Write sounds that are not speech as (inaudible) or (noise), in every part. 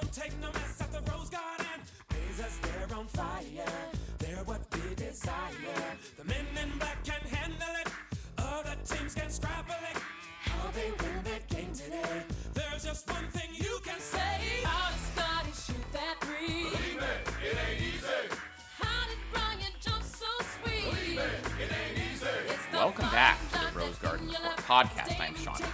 don't take no mess at the Rose Garden. Blazers, they're on fire. They're what we desire. The men in black can handle it. Other teams can scrabble it. How they win that game today. There's just one thing you can say. How did Scotty shoot that three? Believe it, it ain't easy. How did Brian jump so sweet? Believe it, it ain't easy. It's Welcome back to the Rose Garden when you Report laugh podcast. I'm days Sean takes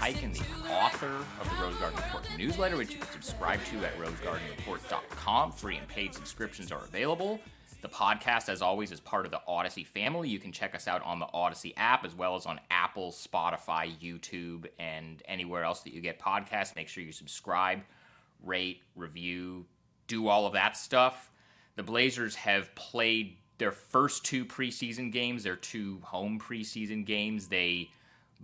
The the author of the Rose Garden Report newsletter, which you can subscribe to at rosegardenreport.com. Free and paid subscriptions are available. The podcast, as always, is part of the Audacy family. You can check us out on the Audacy app as well as on Apple, Spotify, YouTube, and anywhere else that you get podcasts. Make sure you subscribe, rate, review, do all of that stuff. The Blazers have played their first two preseason games, their two home preseason games. They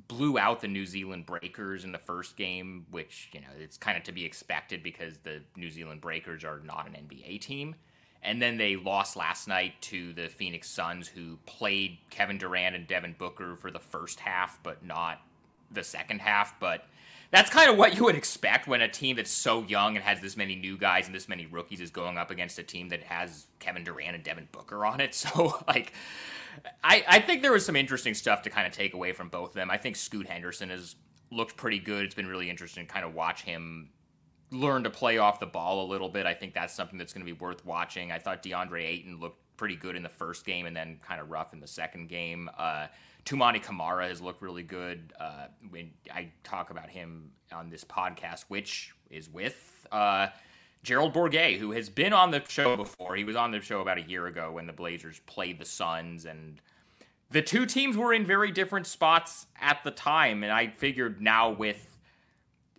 blew out the New Zealand Breakers in the first game, which, you know, it's kind of to be expected because the New Zealand Breakers are not an NBA team. And then they lost last night to the Phoenix Suns, who played Kevin Durant and Devin Booker for the first half, but not the second half. But that's kind of what you would expect when a team that's so young and has this many new guys and this many rookies is going up against a team that has Kevin Durant and Devin Booker on it. (laughs) So, like, I, I think there was some interesting stuff to kind of take away from both of them. I think Scoot Henderson has looked pretty good. It's been really interesting to kind of watch him learn to play off the ball a little bit. I think that's something that's going to be worth watching. I thought DeAndre Ayton looked pretty good in the first game and then kind of rough in the second game. Uh, Toumani Camara has looked really good. Uh, when I talk about him on this podcast, which is with uh, Gerald Bourguet, who has been on the show before. He was on the show about a year ago when the Blazers played the Suns, and the two teams were in very different spots at the time. And I figured now with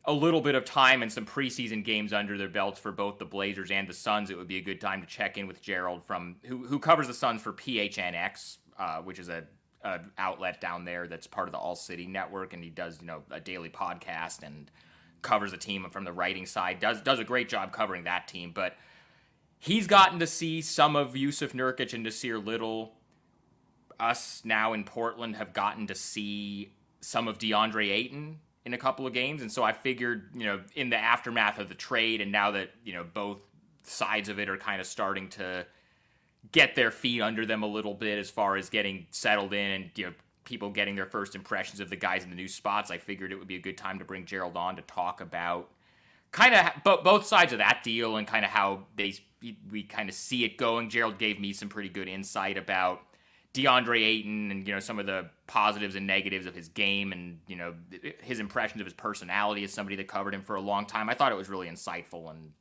a little bit of time and some preseason games under their belts for both the Blazers and the Suns, it would be a good time to check in with Gerald from who, who covers the Suns for PHNX, uh, which is a, a outlet down there that's part of the All City Network, and he does you know a daily podcast and covers the team from the writing side. does does a great job covering that team, but he's gotten to see some of Jusuf Nurkic and Nassir Little. Us now in Portland have gotten to see some of DeAndre Ayton in a couple of games. And so I figured, you know, in the aftermath of the trade, and now that, you know, both sides of it are kind of starting to get their feet under them a little bit as far as getting settled in and, you know, people getting their first impressions of the guys in the new spots, I figured it would be a good time to bring Gerald on to talk about kind of bo- both sides of that deal and kind of how they we kind of see it going. Gerald gave me some pretty good insight about DeAndre Ayton and you know some of the positives and negatives of his game and you know his impressions of his personality as somebody that covered him for a long time. I thought it was really insightful and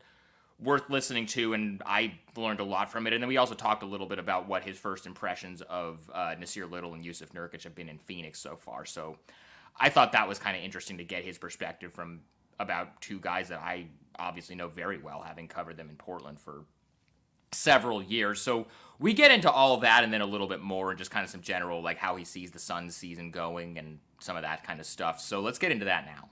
worth listening to, and I learned a lot from it. And then we also talked a little bit about what his first impressions of uh, Nassir Little and Jusuf Nurkic have been in Phoenix so far. So I thought that was kind of interesting to get his perspective from about two guys that I obviously know very well, having covered them in Portland for several years. So we get into all that and then a little bit more and just kind of some general like how he sees the Suns season going and some of that kind of stuff. So let's get into that now.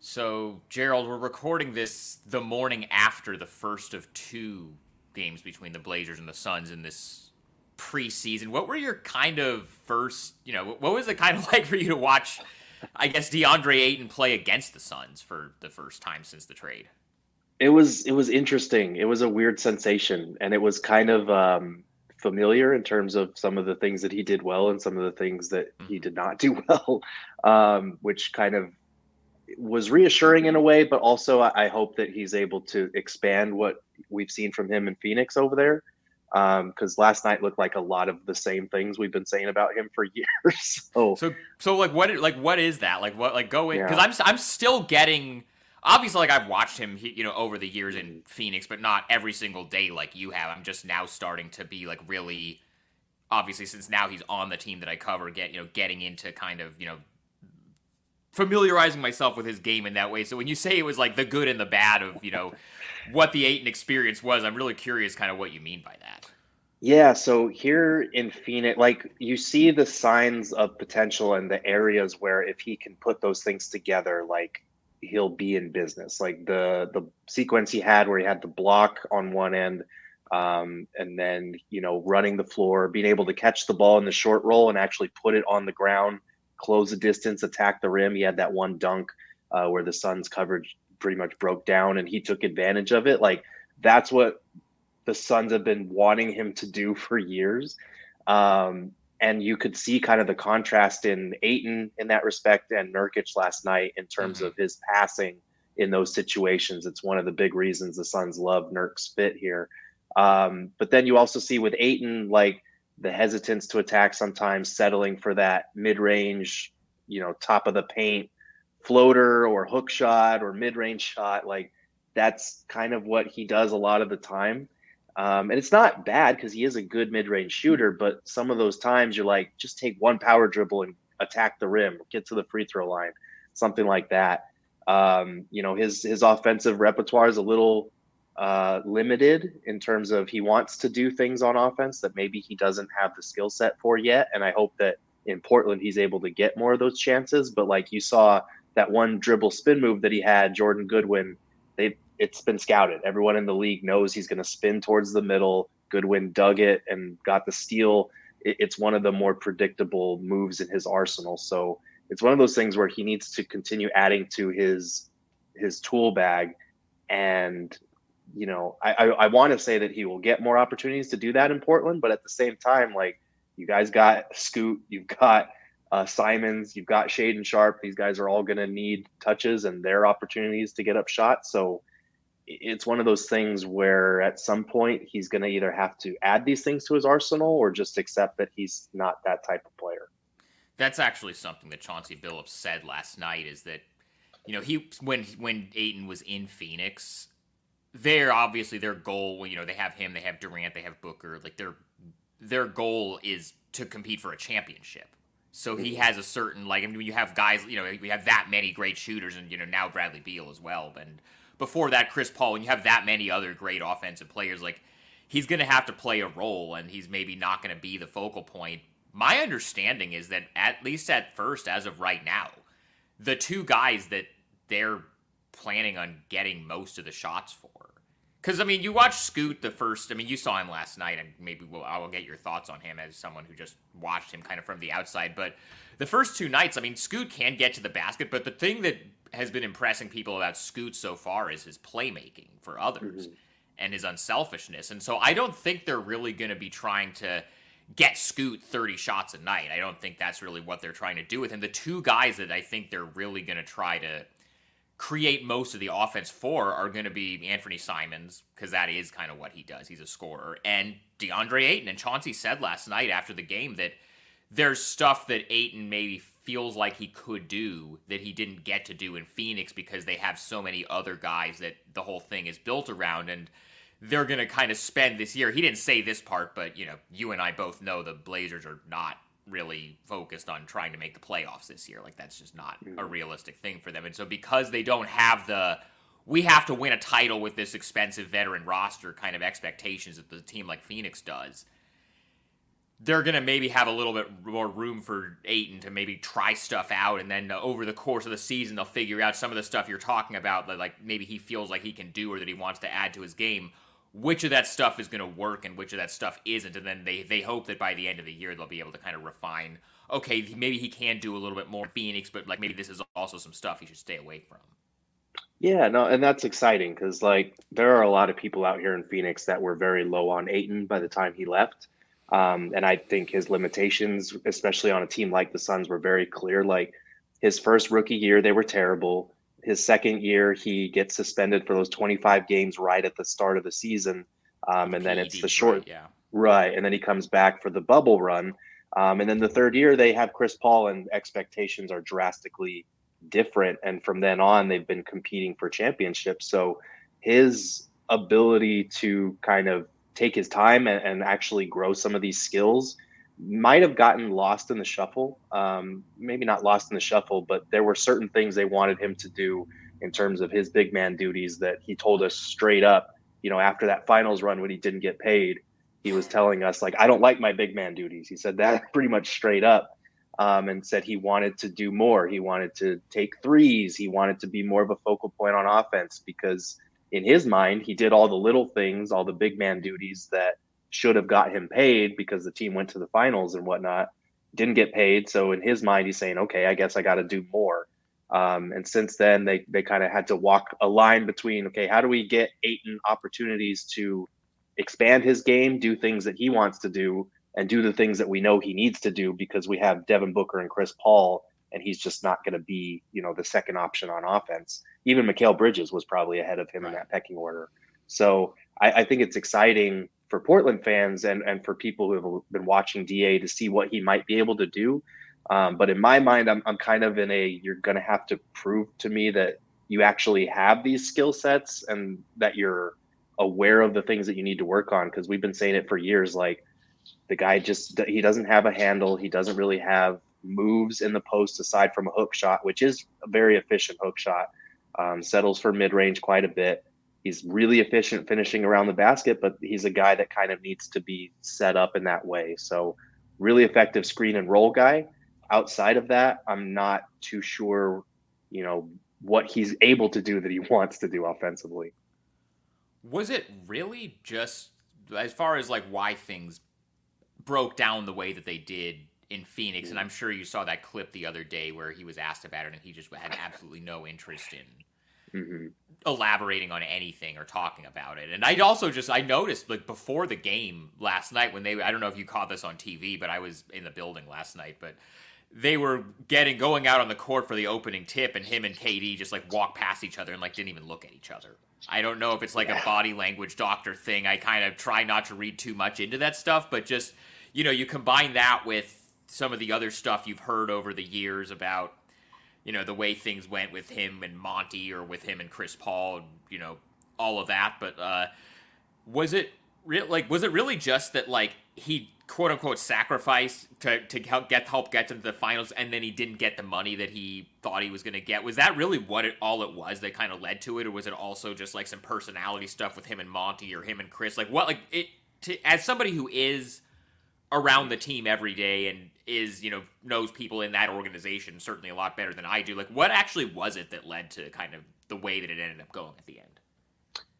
So Gerald, we're recording this the morning after the first of two games between the Blazers and the Suns in this preseason. What were your kind of first, you know, what was it kind of (laughs) like for you to watch I guess DeAndre Ayton play against the Suns for the first time since the trade? it was it was interesting. It was a weird sensation, and it was kind of um, familiar in terms of some of the things that he did well and some of the things that he did not do (laughs) well, um, which kind of was reassuring in a way. But also, I, I hope that he's able to expand what we've seen from him in Phoenix over there. Because um, last night looked like a lot of the same things we've been saying about him for (laughs) years. so, So so like what like what is that? Like what like go in Yeah. because I'm I'm still getting obviously like I've watched him you know over the years in Phoenix, but not every single day like you have. I'm just now starting to be like really obviously since now he's on the team that I cover, get you know getting into kind of you know familiarizing myself with his game in that way. So when you say it was like the good and the bad of you know what the Ayton experience was, I'm really curious kind of what you mean by that. Yeah, so here in Phoenix, like you see the signs of potential and the areas where if he can put those things together, like he'll be in business. Like the the sequence he had where he had the block on one end, um, and then you know running the floor, being able to catch the ball in the short roll and actually put it on the ground, close the distance, attack the rim. He had that one dunk uh, where the Suns coverage pretty much broke down and he took advantage of it. Like that's what the Suns have been wanting him to do (laughs) for years. Um, and you could see kind of the contrast in Ayton in that respect and Nurkic last night in terms mm-hmm. of his passing in those situations. It's one of the big reasons the Suns love Nurk's fit here. Um, but then you also see with Ayton, like the hesitance to attack sometimes, settling for that mid range, you know, top of the paint floater or hook shot or mid range shot. Like that's kind of what he does a lot of the time. Um, and it's not bad because he is a good mid range shooter, but some of those times you're like, just take one power dribble and attack the rim, get to the free throw line, something like that. Um, you know, his his offensive repertoire is a little uh, limited in terms of he wants to do things on offense that maybe he doesn't have the skill set for yet. And I hope that in Portland he's able to get more of those chances. But like you saw that one dribble spin move that he had, Jordan Goodwin, they it's been scouted. Everyone in the league knows he's going to spin towards the middle. Goodwin dug it and got the steal. It's one of the more predictable moves in his arsenal. So it's one of those things where he needs to continue adding to his his tool bag. And you know, I I, I want to say that he will get more opportunities to do that in Portland, but at the same time, like you guys got Scoot, you've got uh, Simons, you've got Shaedon Sharpe. These guys are all going to need touches and their opportunities to get up shots. So it's one of those things where at some point he's going to either have to add these things to his arsenal or just accept that he's not that type of player. That's actually something that Chauncey Billups said last night is that you know he when when Ayton was in Phoenix, they're obviously their goal. You know they have him, they have Durant, they have Booker. Like their their goal is to compete for a championship. So he mm-hmm. has a certain like I mean when you have guys you know we have that many great shooters and you know now Bradley Beal as well and before that Chris Paul and you have that many other great offensive players like he's going to have to play a role and he's maybe not going to be the focal point. My understanding is that at least at first as of right now the two guys that they're planning on getting most of the shots for because I mean, you watched Scoot the first. I mean, you saw him last night, and maybe we'll, I will get your thoughts on him as someone who just watched him kind of from the outside. But the first two nights, I mean, Scoot can get to the basket, but the thing that has been impressing people about Scoot so far is his playmaking for others mm-hmm. and his unselfishness. And so I don't think they're really going to be trying to get Scoot 30 shots a night. I don't think that's really what they're trying to do with him. The two guys that I think they're really going to try to create most of the offense for are going to be Anthony Simons because that is kind of what he does. He's a scorer, and DeAndre Ayton. And Chauncey said last night after the game that there's stuff that Ayton maybe feels like he could do that he didn't get to do in Phoenix because they have so many other guys that the whole thing is built around and they're going to kind of spend this year. He didn't say this part, but you know, you and I both know the Blazers are not really focused on trying to make the playoffs this year. Like that's just not a mm. realistic thing for them. And so because they don't have the we have to win a title with this expensive veteran roster kind of expectations that the team like Phoenix does. They're going to maybe have a little bit more room for Ayton to maybe try stuff out. And then over the course of the season, they'll figure out some of the stuff you're talking about that, like maybe he feels like he can do or that he wants to add to his game which of that stuff is going to work and which of that stuff isn't and then they they hope that by the end of the year they'll be able to kind of refine okay maybe he can do a little bit more phoenix but like maybe this is also some stuff he should stay away from. Yeah no and that's exciting because like there are a lot of people out here in phoenix that were very low on Ayton by the time he left um, and i think his limitations especially on a team like the suns were very clear like his first rookie year they were terrible his second year, he gets suspended for those 25 games right at the start of the season. Um, and then it's the short, right, yeah. right. And then he comes back for the bubble run. Um, and then the third year, they have Chris Paul, and expectations are drastically different. And from then on, they've been competing for championships. So his ability to kind of take his time and, and actually grow some of these skills might have gotten lost in the shuffle. Um, maybe not lost in the shuffle, but there were certain things they wanted him to do in terms of his big man duties that he told us straight up. You know, after that finals run when he didn't get paid, he was telling us like, "I don't like my big man duties." He said that pretty much straight up, um, and said he wanted to do more. He wanted to take threes. He wanted to be more of a focal point on offense because in his mind, he did all the little things, all the big man duties that should have got him paid because the team went to the finals and whatnot. Didn't get paid, so in his mind, he's saying, "Okay, I guess I got to do more." Um, and since then, they they kind of had to walk a line between okay, how do we get Ayton opportunities to expand his game, do things that he wants to do, and do the things that we know he needs to do because we have Devin Booker and Chris Paul, and he's just not going to be you know the second option on offense. Even Mikal Bridges was probably ahead of him in that pecking order. So I, I think it's exciting for Portland fans and and for people who have been watching Da to see what he might be able to do. Um, but in my mind, I'm, I'm kind of in a you're going to have to prove to me that you actually have these skill sets and that you're aware of the things that you need to work on. Because we've been saying it for years. Like the guy just he doesn't have a handle. He doesn't really have moves in the post aside from a hook shot, which is a very efficient hook shot. Um, settles for mid range quite a bit. He's really efficient finishing around the basket, but he's a guy that kind of needs to be set up in that way. So, really effective screen and roll guy outside of that, I'm not too sure, you know, what he's able to do that he (laughs) wants to do offensively. Was it really just as far as like why things broke down the way that they did in Phoenix? And I'm sure you saw that clip the other day where he was asked about it and he just had absolutely no interest in Mm-hmm. Elaborating on anything or talking about it. And I also just I noticed like before the game last night when they I don't know if you caught this on TV, but I was in the building last night, but they were getting going out on the court for the opening tip and him and KD just like walk past each other and like didn't even look at each other. I don't know if it's like a body language doctor thing. I kind of try not to read too much into that stuff, but just you know, you combine that with some of the other stuff you've heard over the years about you know the way things went with him and Monty or with him and Chris Paul, you know, all of that. But uh, was it real? Like, was it really just that like he quote unquote sacrificed to to help get help get them to the finals, and then he didn't get the money that he thought he was going to get? Was that really what it all it was that kind of led to it, or was it also just like some personality stuff with him and Monty or him and Chris? Like, what like it to, as somebody who is around the team every day and is you know knows people in that organization certainly a lot better than I do. Like, what actually was it that led to kind of the way that it ended up going at the end?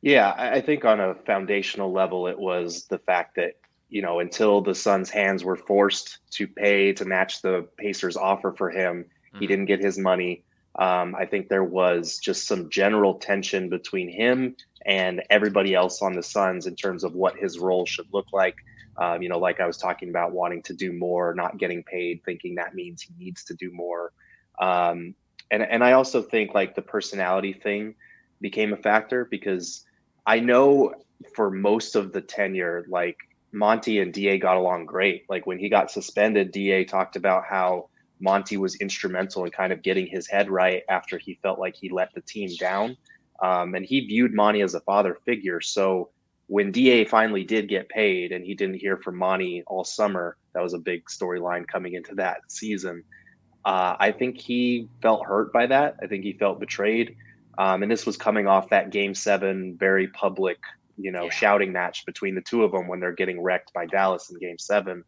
Yeah, I think on a foundational level, it was the fact that you know until the Suns' hands were forced to pay to match the Pacers' offer for him, he Mhm. didn't get his money. Um, I think there was just some general tension between him and everybody else on the Suns in terms of what his role should look like. Um, you know, like I was talking about, wanting to do more, not getting paid, thinking that means he needs to do more. Um, and and I also think like the personality thing became a factor because I know for most of the tenure, like Monty and Da got along great. Like when he got suspended, Da talked about how Monty was instrumental in kind of getting his head right after he felt like he let the team down. Um, and he viewed Monty as a father figure. So when Da finally did get paid and he didn't hear from Monty all summer, that was a big storyline coming into that season. Uh, I think he felt hurt by that. I think he felt betrayed. Um, and this was coming off that game seven, very public, you know, Yeah. shouting match between the two of them when they're getting wrecked by Dallas in game seven.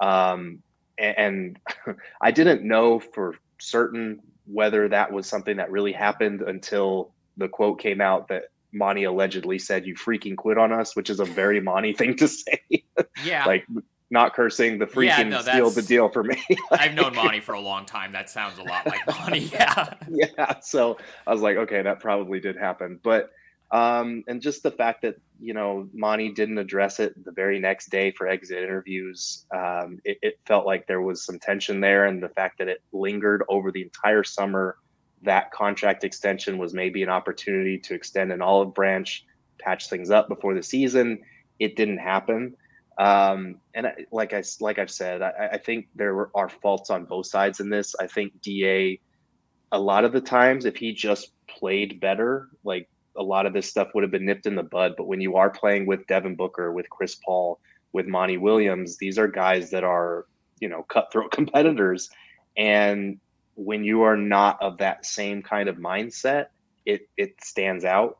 Um, a- and, (laughs) I didn't know for certain whether that was something that really happened until the quote came out that Monty allegedly said, You freaking quit on us, which is a very (laughs) Monty thing to say. Yeah, like, not cursing, the freaking Yeah, no, sealed the deal for me. (laughs) I've known Monty for a long time. That sounds a lot like (laughs) Monty. Yeah. yeah so i was like okay that probably did happen but um and just the fact that you know monty didn't address it the very next day for exit interviews um it, it felt like there was some tension there and the fact that it lingered over the entire summer that contract extension was maybe an opportunity to extend an olive branch patch things up before the season. It didn't happen. Um, and I, like I like I've said, I, I think there are faults on both sides in this. I think Da a lot of the times if he just played better like a lot of this stuff would have been nipped in the bud. But when you are playing with devin booker with chris paul with monty williams these are guys that are you know cutthroat (laughs) competitors. And when you are not of that same kind of mindset it it stands out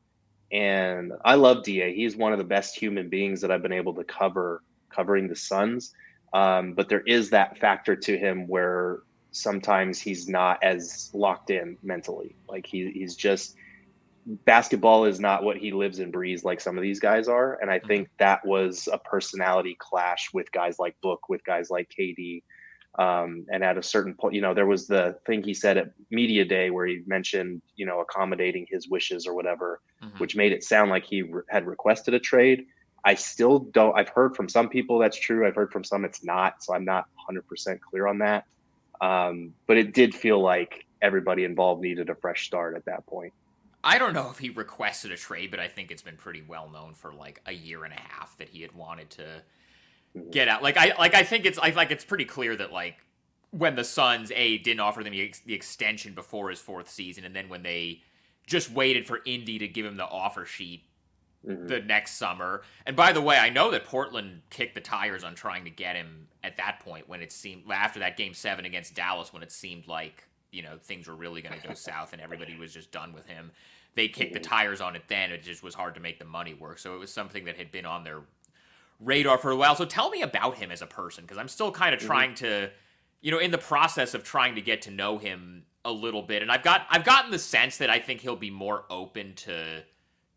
and i love da he's one of the best human beings that i've been able to cover covering the suns um, but there is that factor to him where sometimes he's not as locked in mentally. Like he, he's just basketball is not what he lives and breathes like some of these guys are. And I think that was a personality clash with guys like Book, with guys like KD. Um, and at a certain point, you know, there was the thing he said at media day where he mentioned, you know, accommodating his wishes or whatever, Mhm. which made it sound like he re- had requested a trade. I still don't. I've heard from some people that's true. I've heard from some it's not. So I'm not 100% clear on that. Um, but it did feel like everybody involved needed a fresh start at that point. I don't know if he requested a trade, but I think it's been pretty well known for like a year and a half that he had wanted to get out. Like I like I think it's I like it's pretty clear that like when the Suns a didn't offer them the, ex- the extension before his fourth season, and then when they just waited for Indy to give him the offer sheet Mhm. the next summer. And by the way, I know that Portland kicked the tires on trying to get him at that point when it seemed after that game seven against Dallas when it seemed like you know things were really going to go (laughs) south and everybody was just done with him. They kicked the tires on it then. It just was hard to make the money work. So it was something that had been on their radar for a while. So tell me about him as a person because I'm still kind of trying to, you know, in the process of trying to get to know him a little bit. And I've got I've gotten the sense that I think he'll be more open to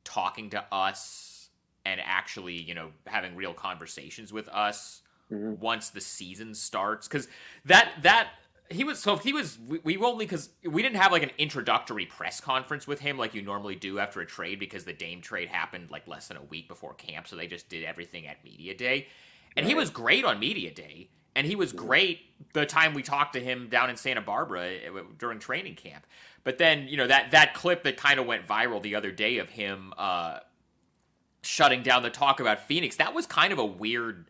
talking to us and actually, you know, having real conversations with us Mhm. once the season starts cuz that that he was so he was we, we only cuz we didn't have like an introductory press conference with him like you normally do after a trade because the Dame trade happened like less than a week before camp so they just did everything at media day. And he was great on media day and he was great the time we talked to him down in Santa Barbara uh, during training camp. But then, you know, that that clip that kind of went viral the other day of him uh shutting down the talk about Phoenix, that was kind of a weird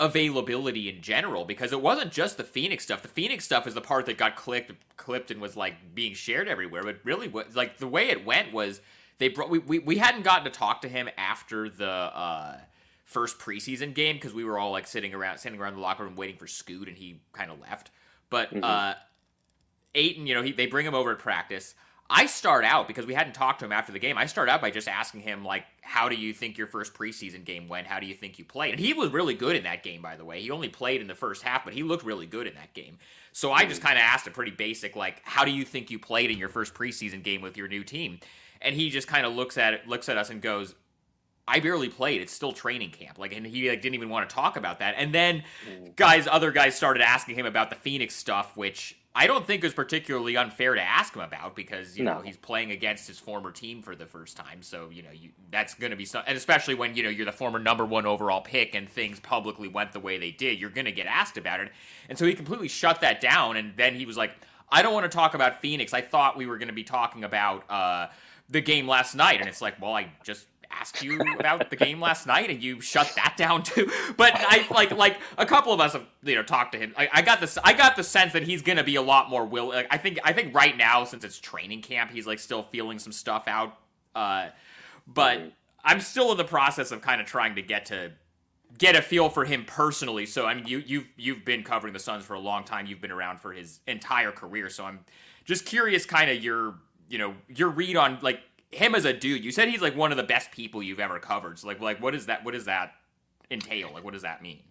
availability in general because it wasn't just the Phoenix stuff. The Phoenix stuff is the part that got clicked, clipped and was like being shared everywhere. But really, what like the way it went was they brought we we, we hadn't gotten to talk to him after the uh, first preseason game because we were all like sitting around sitting around the locker room waiting for Scoot and he kind of left. But uh, Ayton, you know, he, they bring him over at practice. I start out because we hadn't talked to him after the game. I start out by just asking him like, "How do you think your first preseason game went? How do you think you played?" And he was really good in that game, by the way. He only played in the first half, but he looked really good in that game. So I just mm-hmm. kind of asked a pretty basic like, "How do you think you played in your first preseason game with your new team?" And he just kind of looks at it, looks at us, and goes, I barely played. It's still training camp. Like, and he like didn't even want to talk about that. And then guys, other guys started asking him about the Phoenix stuff, which I don't think is particularly unfair to ask him about because you know he's playing against his former team for the first time. So you know you, that's going to be some, and especially when you know you're the former number one overall pick and things publicly went the way they did, you're going to get asked about it. And so he completely shut that down. And then he was like, I don't want to talk about Phoenix. I thought we were going to be talking about uh, the game last night. And it's like, well, I just asked you about the game last night and you shut that down too. (laughs) But I like like a couple of us have you know talked to him. I, I got this I got the sense that he's gonna be a lot more will. Like, I think I think right now since it's training camp, he's like still feeling some stuff out. Uh, but I'm still in the process of kind of trying to get to get a feel for him personally. So I mean, you you've you've been covering the Suns for a long time. You've been around for his entire career. So I'm just curious, kind of your you know your read on like him as a dude. You said he's like one of the best people you've ever covered. So like like what is that? What does that entail? Like what does that mean?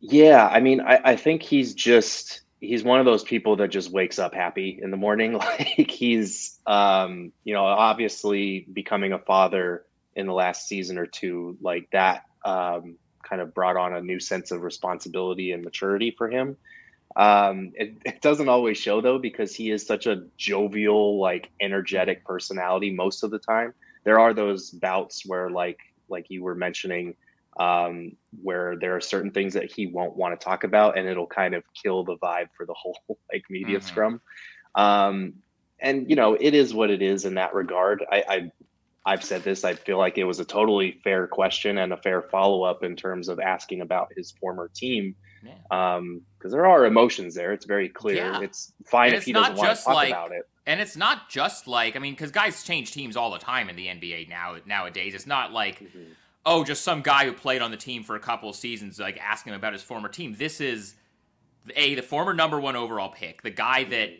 Yeah, I mean, I, I think he's just he's one of those people that just wakes up happy in the morning. (laughs) Like he's um, you know, obviously becoming a father in the last season or two, like that um kind of brought on a new sense of responsibility and maturity for him. Um, it, (laughs) it doesn't always show though, because he is such a jovial, like energetic personality most of the time. There are those bouts where like like you were mentioning, um, where there are certain things that he won't want to talk about, and it'll kind of kill the vibe for the (laughs) whole like media Mhm. scrum. Um, and you know, it is what it is in that regard. I, I I've said this. I feel like it was a totally fair question and a fair follow up in terms of asking about his former team, Yeah. Um, because there are emotions there. It's very clear. Yeah. It's fine And if he doesn't want to just talk like- about it. And it's not just like I mean, because guys change teams all the time in the NBA now nowadays. It's not like mm-hmm. oh, just some guy who played on the team for a couple of seasons, like asking him about his former team. This is a the former number one overall pick, the guy mm-hmm. that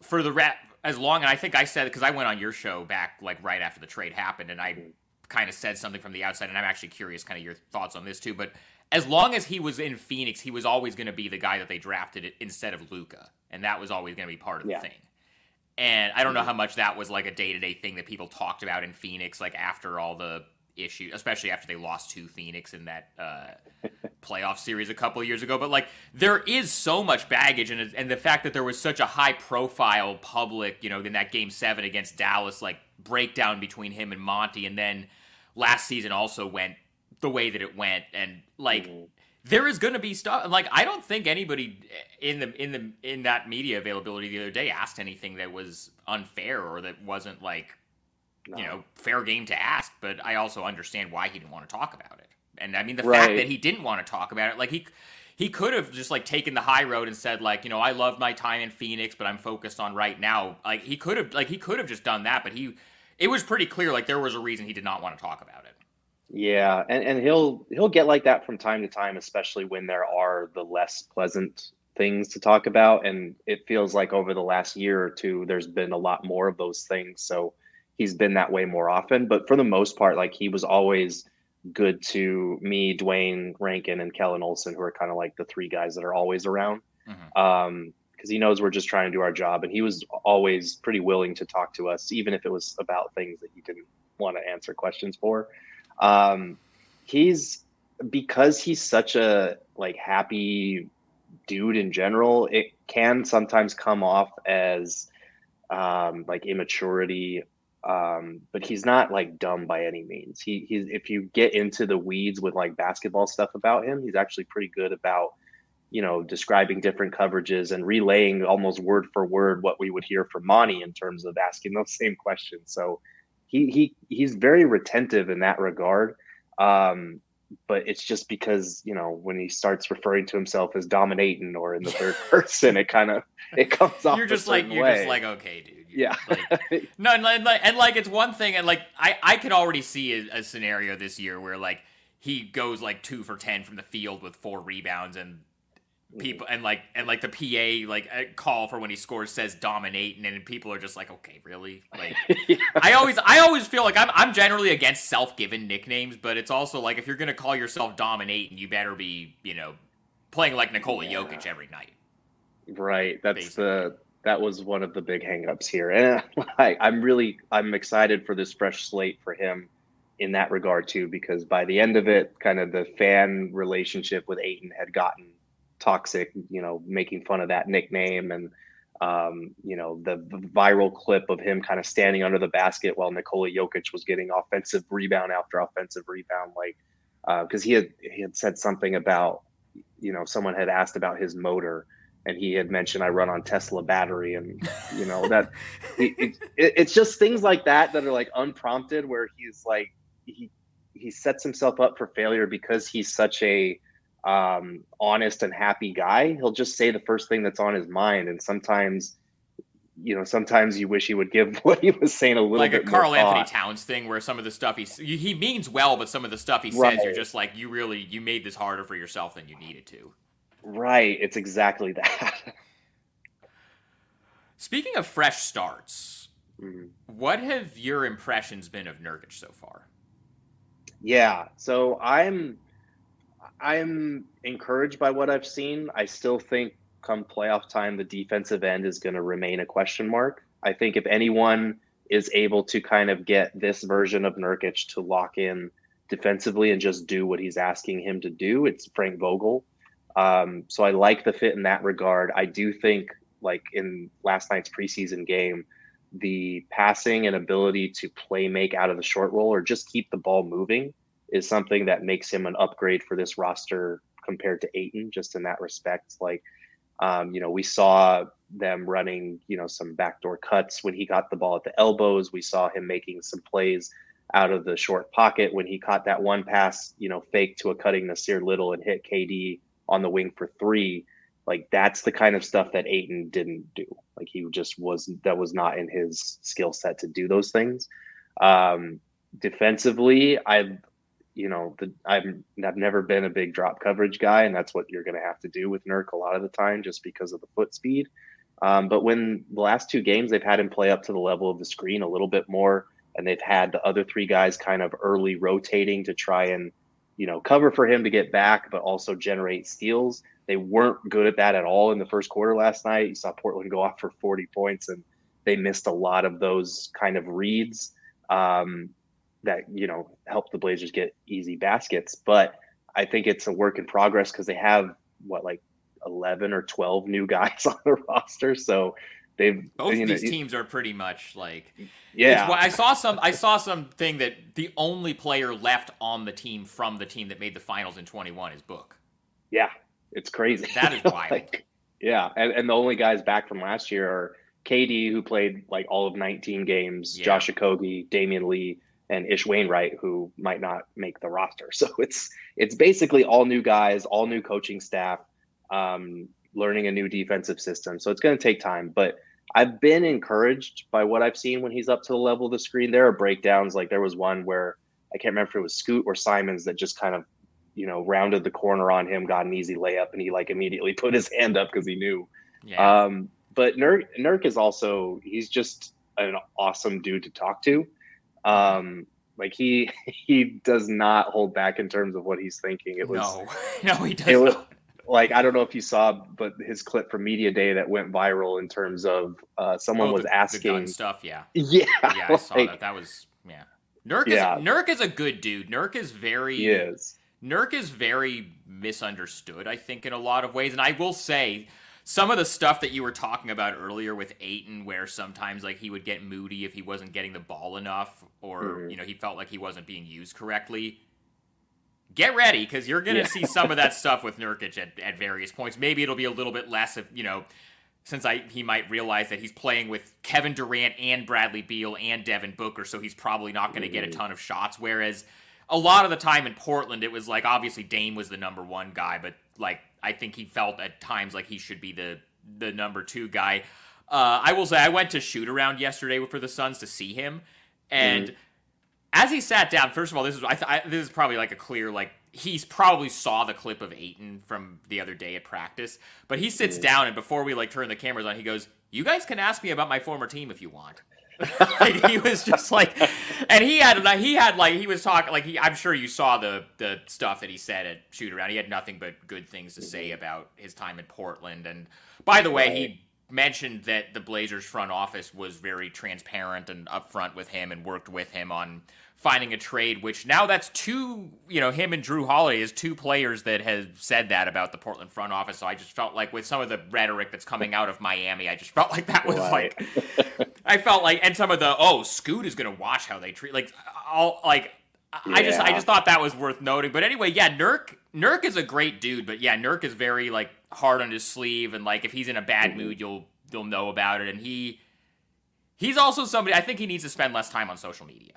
for the rep as long and I think I said because I went on your show back like right after the trade happened, and I mm-hmm. kind of said something from the outside, and I'm actually curious, kind of your thoughts on this too. But as long as he was in Phoenix, he was always going to be the guy that they drafted instead of Luka, and that was always going to be part of Yeah. the thing. And I don't know how much that was like a day to day thing that people talked about in Phoenix, like after all the issue, especially after they lost to Phoenix in that uh, (laughs) playoff series a couple years ago. But like, there is so much baggage, and and the fact that there was such a high profile public, you know, in that Game Seven against Dallas, like breakdown between him and Monty, and then last season also went the way that it went, and like. Mm-hmm there is going to be stuff like I don't think anybody in the in the in that media availability the other day asked anything that was unfair or that wasn't like no. you know fair game to ask. But I also understand why he didn't want to talk about it. And I mean the right. fact that he didn't want to talk about it, like he he could have just like taken the high road and said like you know I love my time in Phoenix, but I'm focused on right now. Like he could have like he could have just done that, but he it was pretty clear like there was a reason he did not want to talk about it. Yeah, and, and he'll he'll get like that from time to time, especially when there are the less pleasant things to talk about. And it feels like over the last year or two, there's been a lot more of those things. So he's been that way more often. But for the most part, like he was always good to me, Duane Rankin, and Kellan Olson, who are kind of like the three guys that are always around. Mm-hmm. Um, because he knows we're just trying to do our job, and he was always pretty willing to talk to us, even if it was about things that he didn't want to answer questions for. Um, he's because he's such a like happy dude in general. It can sometimes come off as um, like immaturity, um, but he's not like dumb by any means. He he's if you get into the weeds with like basketball stuff about him, he's actually pretty good about you know describing different coverages and relaying almost word for word what we would hear from Monty in terms of asking those same questions. So he he he's very retentive in that regard. Um, but it's just because you know when he starts referring to himself as dominating or in the third (laughs) person, it kind of it comes off. You're just like you're way. just like okay, dude. Yeah. Like, (laughs) no, and like, and like it's one thing, and like I I could already see a, a scenario this year where like he goes like two for ten from the field with four rebounds and people and like and like the PA like uh, call for when he scores says dominate and then people are just like okay really like (laughs) yeah. I always I always feel like I'm I'm generally against self-given nicknames but it's also like if you're going to call yourself dominate you better be you know playing like Nikola yeah. Jokic every night right that's basically. the that was one of the big hangups here and (laughs) like I'm really I'm excited for this fresh slate for him in that regard too because by the end of it kind of the fan relationship with Ayton had gotten toxic, you know, making fun of that nickname and um, you know, the, viral clip of him kind of standing under the basket while Nikola Jokic was getting offensive rebound after offensive rebound, like because uh, he had he had said something about, you know, someone had asked about his motor, and he had mentioned I run on Tesla battery, and you know that it, it, it's just things like that that are like unprompted, where he's like he he sets himself up for failure because he's such a um, honest and happy guy, he'll just say the first thing that's on his mind. And sometimes, you know, sometimes you wish he would give (laughs) what he was saying a little like a Karl Anthony thought. Towns thing, where some of the stuff he he means well, but some of the stuff he says, you're just like, you really you made this harder for yourself than you needed to. Right. It's exactly (laughs) that. Speaking of fresh starts, mm-hmm. what have your impressions been of Nurkic so far? Yeah. So I'm I'm encouraged by what I've seen. I still think come playoff time, the defensive end is going to remain a question mark. I think if anyone is able to kind of get this version of Nurkic to lock in defensively and just do what he's asking him to do, it's Frank Vogel. Um, so I like the fit in that regard. I do think, like in last night's preseason game, the passing and ability to play make out of the short roll or just keep the ball moving is something that makes him an upgrade for this roster compared to Ayton, just in that respect. Like, um, you know, we saw them running, you know, some backdoor cuts when he got the ball at the elbows. We saw him making some plays out of the short pocket when he caught that one pass, you know, fake to a cutting Nassir Little and hit KD on the wing for three. Like that's the kind of stuff that Ayton didn't do. Like he just was that was not in his skill set to do those things. Um, defensively, I you know, the, I'm I've never been a big drop coverage guy, and that's what you're going to have to do with Nurk a lot of the time, just because of the foot speed. Um, but when the last two games they've had him play up to the level of the screen a little bit more, and they've had the other three guys kind of early rotating to try and you know cover for him to get back, but also generate steals. They weren't good at that at all in the first quarter last night. You saw Portland go off for 40 points, and they missed a lot of those kind of reads. Um, that you know help the Blazers get easy baskets. But I think it's a work in progress because they have what like eleven or twelve new guys (laughs) on the roster, so they've Both you know, these teams are pretty much like. yeah, I saw some. I saw something that the only player left on the team from the team that made the finals in 21 is Book. yeah, it's crazy. (laughs) That is (laughs) wild. Like, yeah, and, and the only guys back from last year are KD, who played like all of 19 games, Yeah. Josh Okogie, Damian Lee, and Ish Wainwright, who might not make the roster. (laughs) So it's it's basically all new guys, all new coaching staff, um, learning a new defensive system. So it's going to take time, but I've been encouraged by what I've seen when he's up to the level of the screen. There are breakdowns, like there was one where I can't remember if it was Scoot or Simons that just kind of you know, rounded the corner on him, got an easy layup, and he like immediately (laughs) put his hand up because he knew. Yeah. Um, but Nurk, Nurk is also he's just an awesome dude to talk to. Um, like he (laughs) he does not hold back in terms of what he's thinking. It was no, (laughs) no, he does it was- not. like I don't know if you saw, but his clip from Media Day that went viral in terms of uh, someone Oh, was the- the asking, gun stuff. Yeah, (laughs) yeah, yeah, I saw that. That was yeah. Nurk Yeah. is Nurk is a good dude. Nurk is very he is. Nurk is very misunderstood, I think, in a lot of ways. And I will say, some of the stuff that you were talking about earlier with Ayton, where sometimes like he would get moody if he wasn't getting the ball enough, or Mhm. you know he felt like he wasn't being used correctly. Get ready because you're gonna Yeah. see some of that (laughs) stuff with Nurkic at, at various points. Maybe it'll be a little bit less of you know, since I he might realize that he's playing with Kevin Durant and Bradley Beal and Devin Booker, so he's probably not going to get a Mhm. ton of shots. Whereas a lot of the time in Portland, it was like obviously Dame was the number one guy, but like I think he felt at times like he should be the the number two guy. Uh, I will say I went to shoot around yesterday for the Suns to see him, and as he sat down, first of all, this is I, th- I this is probably like a clear like he's probably saw the clip of Ayton from the other day at practice, but he sits down and before we like turn the cameras on, he goes, "You guys can ask me about my former team if you want." (laughs) he was just like, and he had like he had like he was talking like he. I'm sure you saw the the stuff that he said at shoot around. He had nothing but good things to say about his time in Portland. And by the way, he mentioned that the Blazers front office was very transparent and upfront with him and worked with him on finding a trade. Which now that's two, you know, him and Jrue Holiday is two players that have said that about the Portland front office. So I just felt like with some of the rhetoric that's coming out of Miami, I just felt like that was Right. like I felt like, and some of the oh, Scoot is gonna watch how they treat like all like. I just I just thought that was worth noting. But anyway, yeah, Nurk Nurk is a great dude, but yeah, Nurk is very like hard on his sleeve, and like if he's in a bad Mm-hmm. mood, you'll you'll know about it. And he he's also somebody I think he needs to spend less time on social media.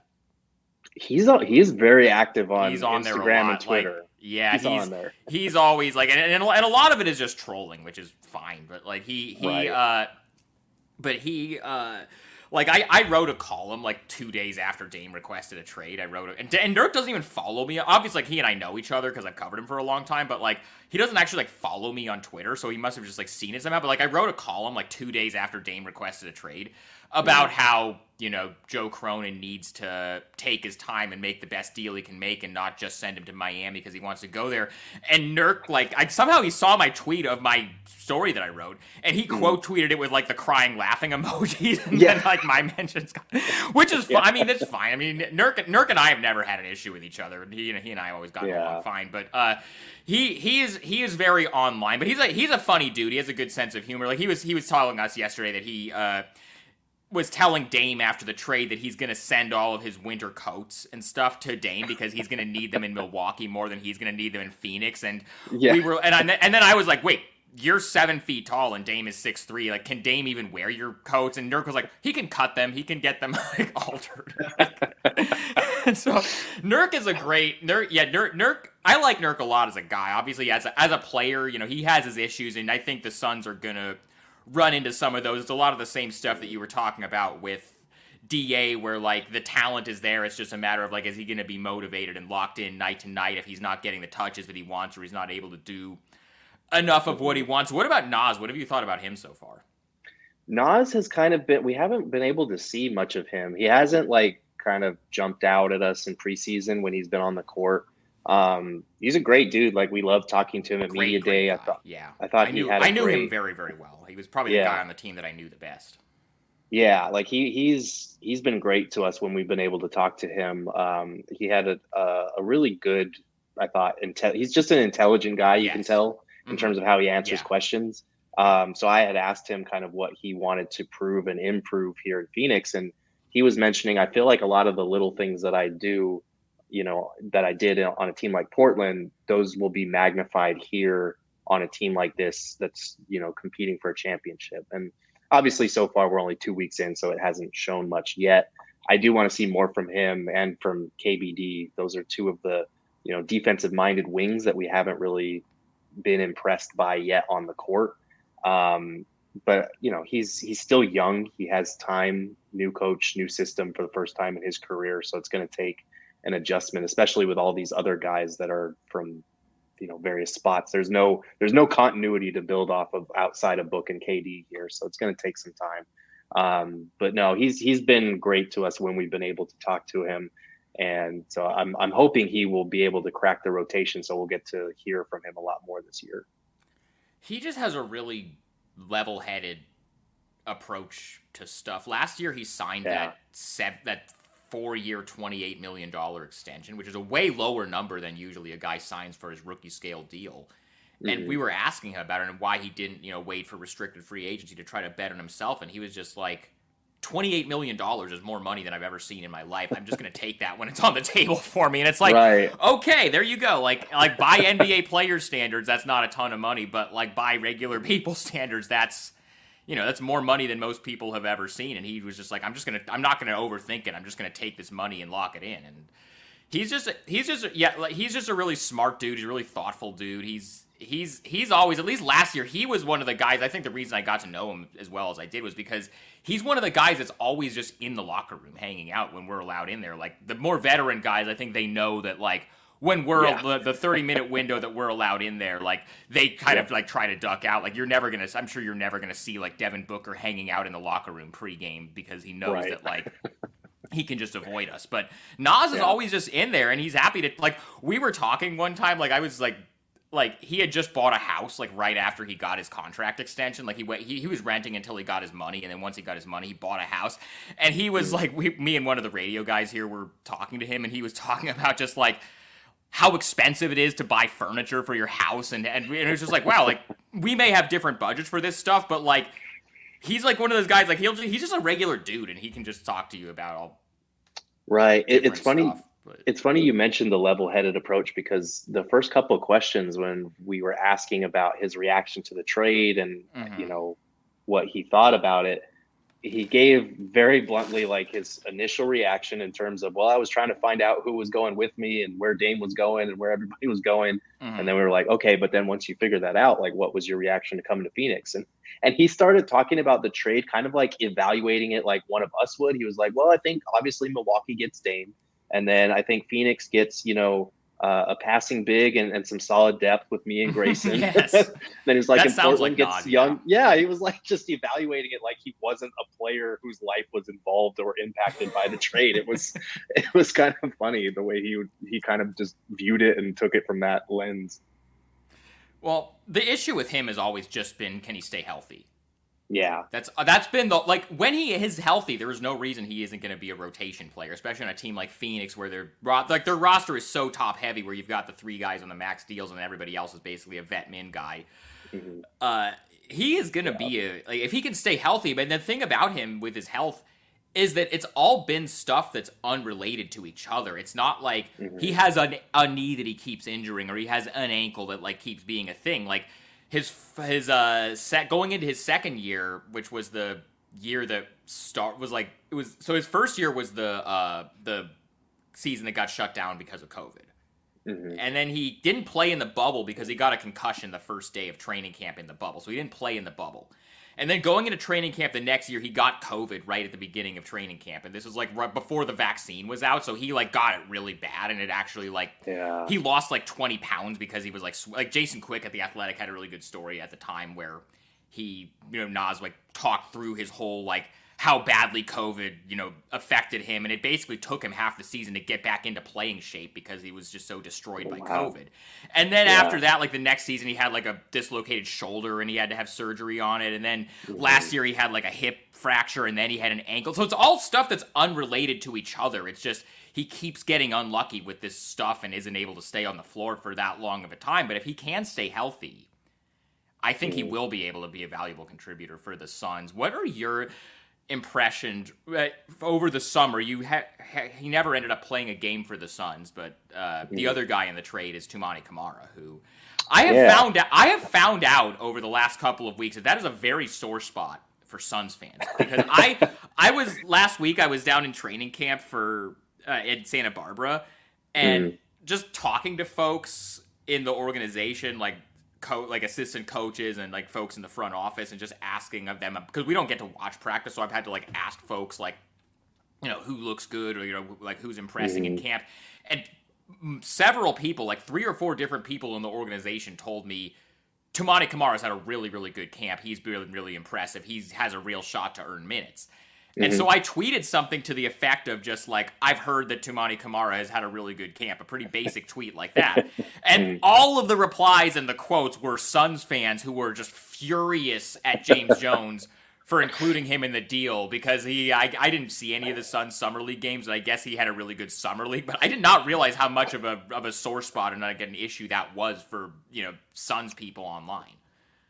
He's he's very active on, he's on Instagram and Twitter. Like, yeah, he's, he's on there. he's always like, and, and, and a lot of it is just trolling, which is fine. But like he he, Right. uh, but he uh, like I I wrote a column like two days after Dame requested a trade. I wrote it, and, and Dirk doesn't even follow me. Obviously, like he and I know each other because I've covered him for a long time. But like he doesn't actually like follow me on Twitter, so he must have just like seen it somehow. But like I wrote a column like two days after Dame requested a trade about how you know Joe Cronin needs to take his time and make the best deal he can make, and not just send him to Miami because he wants to go there. And Nurk, like, I somehow he saw my tweet of my story that I wrote, and he quote tweeted it with like the crying, laughing (laughs) emojis, and then like my (laughs) mentions, which is fine. I mean, it's fine. I mean, Nurk, Nurk and I have never had an issue with each other. He, you know, he and I always got Yeah. along fine, but uh, he he is he is very online, but he's a he's a funny dude. He has a good sense of humor. Like he was he was telling us yesterday that he. Uh, was telling Dame after the trade that he's going to send all of his winter coats and stuff to Dame because he's going to need them in Milwaukee more than he's going to need them in Phoenix. And Yeah. we were, and I, and then I was like, wait, you're seven feet tall and Dame is six three. Like, can Dame even wear your coats? And Nurk was like, he can cut them. He can get them (laughs) like altered. (laughs) and so Nurk is a great Nurk. Yeah, Nurk. Nurk. I like Nurk a lot as a guy. Obviously, as a, as a player, you know, he has his issues, and I think the Suns are gonna run into some of those. It's a lot of the same stuff that you were talking about with DA, where like the talent is there. It's just a matter of like, is he going to be motivated and locked in night to night if he's not getting the touches that he wants or he's not able to do enough of what he wants? What about Nas? What have you thought about him so far? Nas has kind of been we haven't been able to see much of him. He hasn't like kind of jumped out at us in preseason when he's been on the court. Um, he's a great dude. Like we love talking to him at Great, media great day. I thought yeah, I thought I he knew I knew him very very well. He was probably the guy on the team that I knew the best. Yeah, like he he's he's been great to us when we've been able to talk to him. Um, he had a a, a really good, I thought, inte- he's just an intelligent guy. You can tell in Mhm. terms of how he answers Yeah. questions. Um, so I had asked him kind of what he wanted to prove and improve here in Phoenix, and he was mentioning I feel like a lot of the little things that I do, you know, that I did on a team like Portland, those will be magnified here on a team like this that's you know competing for a championship. And obviously, so far we're only two weeks in, so it hasn't shown much yet. I do want to see more from him and from KBD. Those are two of the you know defensive minded wings that we haven't really been impressed by yet on the court. Um, but you know he's he's still young. He has time, new coach, new system for the first time in his career. So it's going to take an adjustment, especially with all these other guys that are from you know various spots. There's no there's no continuity to build off of outside of Book and KD here, so it's going to take some time. Um, but no, he's he's been great to us when we've been able to talk to him, and so I'm I'm hoping he will be able to crack the rotation, so we'll get to hear from him a lot more this year. He just has a really level-headed approach to stuff. Last year, he signed Yeah. that sev- that four-year, twenty-eight million dollar extension, which is a way lower number than usually a guy signs for his rookie scale deal. And Mhm. we were asking him about it and why he didn't, you know, wait for restricted free agency to try to bet on himself, and he was just like. $28 million is more money than I've ever seen in my life. I'm just going to take that when it's on the (laughs) table for me. And it's like, right, okay, there you go. Like like by NBA player standards, that's not a ton of money, but like by regular (laughs) people standards, that's you know, that's more money than most people have ever seen. And he was just like, I'm just gonna I'm not gonna overthink it. I'm just gonna take this money and lock it in. And he's just he's just yeah, like he's just a really smart dude. He's a really thoughtful dude. He's he's he's always at least last year he was one of the guys. I think the reason I got to know him as well as I did was because he's one of the guys that's always just in the locker room hanging out when we're allowed in there. Like the more veteran guys, I think they know that like when we're Yeah. the, the 30 minute window that we're allowed in there, like they kind of like try to duck out. Like you're never gonna, I'm sure you're never gonna see like Devin Booker hanging out in the locker room pregame because he knows Right. that like (laughs) he can just avoid us. But Nas is Yeah. always just in there and he's happy to like we were talking one time, like I was like like he had just bought a house like right after he got his contract extension like he went he, he was renting until he got his money and then once he got his money he bought a house and he was hmm. like we, me and one of the radio guys here were talking to him and he was (laughs) talking about just like how expensive it is to buy furniture for your house and and, it was just like wow like we may have different budgets for this stuff but like he's like one of those guys like he'll he's just a regular dude and he can just talk to you about all right. It, it's funny. stuff, It's funny you mentioned the level-headed approach because the first couple of questions when we were asking about his reaction to the trade and Mhm. you know what he thought about it, he gave very bluntly like his initial reaction in terms of, well, I was trying to find out who was going with me and where Dame was going and where everybody was going, Mhm. and then we were like, okay, but then once you figure that out, like, what was your reaction to coming to Phoenix? And and he started talking about the trade, kind of like evaluating it like one of us would. He was like, well, I think obviously Milwaukee gets Dame. And then I think Phoenix gets, you know, uh, a passing big and, and some solid depth with me and Grayson. (laughs) Yes. (laughs) then he's like, That Portland like gets Nod, young. Yeah. he was like just evaluating it like he wasn't a player whose life was involved or impacted by the trade. It was, (laughs) it was kind of funny the way he would, he kind of just viewed it and took it from that lens. well the issue with him has always just been can he stay healthy Yeah. That's uh, that's been the like when he is healthy, there is no reason he isn't going to be a rotation player, especially on a team like Phoenix where their like their roster is so top heavy, where you've got the three guys on the max deals and everybody else is basically a vet min guy. Mhm. Uh, he is going to be a like if he can stay healthy. But the thing about him with his health is that it's all been stuff that's unrelated to each other. It's not like he has a, a knee that he keeps injuring or he has an ankle that like keeps being a thing. Like his his uh set going into his second year, which was the year that start was like it was so his first year was the uh the season that got shut down because of COVID. Mhm. And then he didn't play in the bubble because he got a concussion the first day of training camp in the bubble. So he didn't play in the bubble. And then going into training camp the next year, he got COVID right at the beginning of training camp. And this was like right before the vaccine was out. So he like got it really bad. And it actually like Yeah. he lost like 20 pounds because he was like sw- like Jason Quick at the Athletic had a really good story at the time where he you know Nas like talked through his whole like how badly COVID, you know, affected him, and it basically took him half the season to get back into playing shape because he was just so destroyed by oh, Wow. COVID. And then Yeah. after that, like the next season, he had like a dislocated shoulder and he had to have surgery on it. And then mm-hmm. last year, he had like a hip fracture and then he had an ankle. So it's all stuff that's unrelated to each other. It's just he keeps getting unlucky with this stuff and isn't able to stay on the floor for that long of a time. But if he can stay healthy, I think he mm. will be able to be a valuable contributor for the Suns. What are your impressions uh, over the summer? You ha- ha- he never ended up playing a game for the Suns, but uh, the other guy in the trade is Toumani Camara, who I have Yeah. found out. I have found out over the last couple of weeks that that is a very sore spot for Suns fans because I (laughs) I was last week I was down in training camp for uh, in Santa Barbara and just talking to folks in the organization like co- like assistant coaches and like folks in the front office and just asking of them because we don't get to watch practice so I've had to like ask folks like you know who looks good or you know like who's impressing in camp and mm, several people like three or four different people in the organization told me Toumani Camara's had a really, really good camp. He's really, really impressive. He has a real shot to earn minutes. And so mm-hmm. I tweeted something to the effect of just like, I've heard that Toumani Camara has had a really good camp, a pretty basic (laughs) tweet like that. And mm-hmm. all of the replies and the quotes were Suns fans who were just furious at James (laughs) Jones for including him in the deal because he I, I didn't see any of the Suns summer league games and I guess he had a really good summer league but I did not realize how much of a of a sore spot and like an issue that was for you know Suns people online.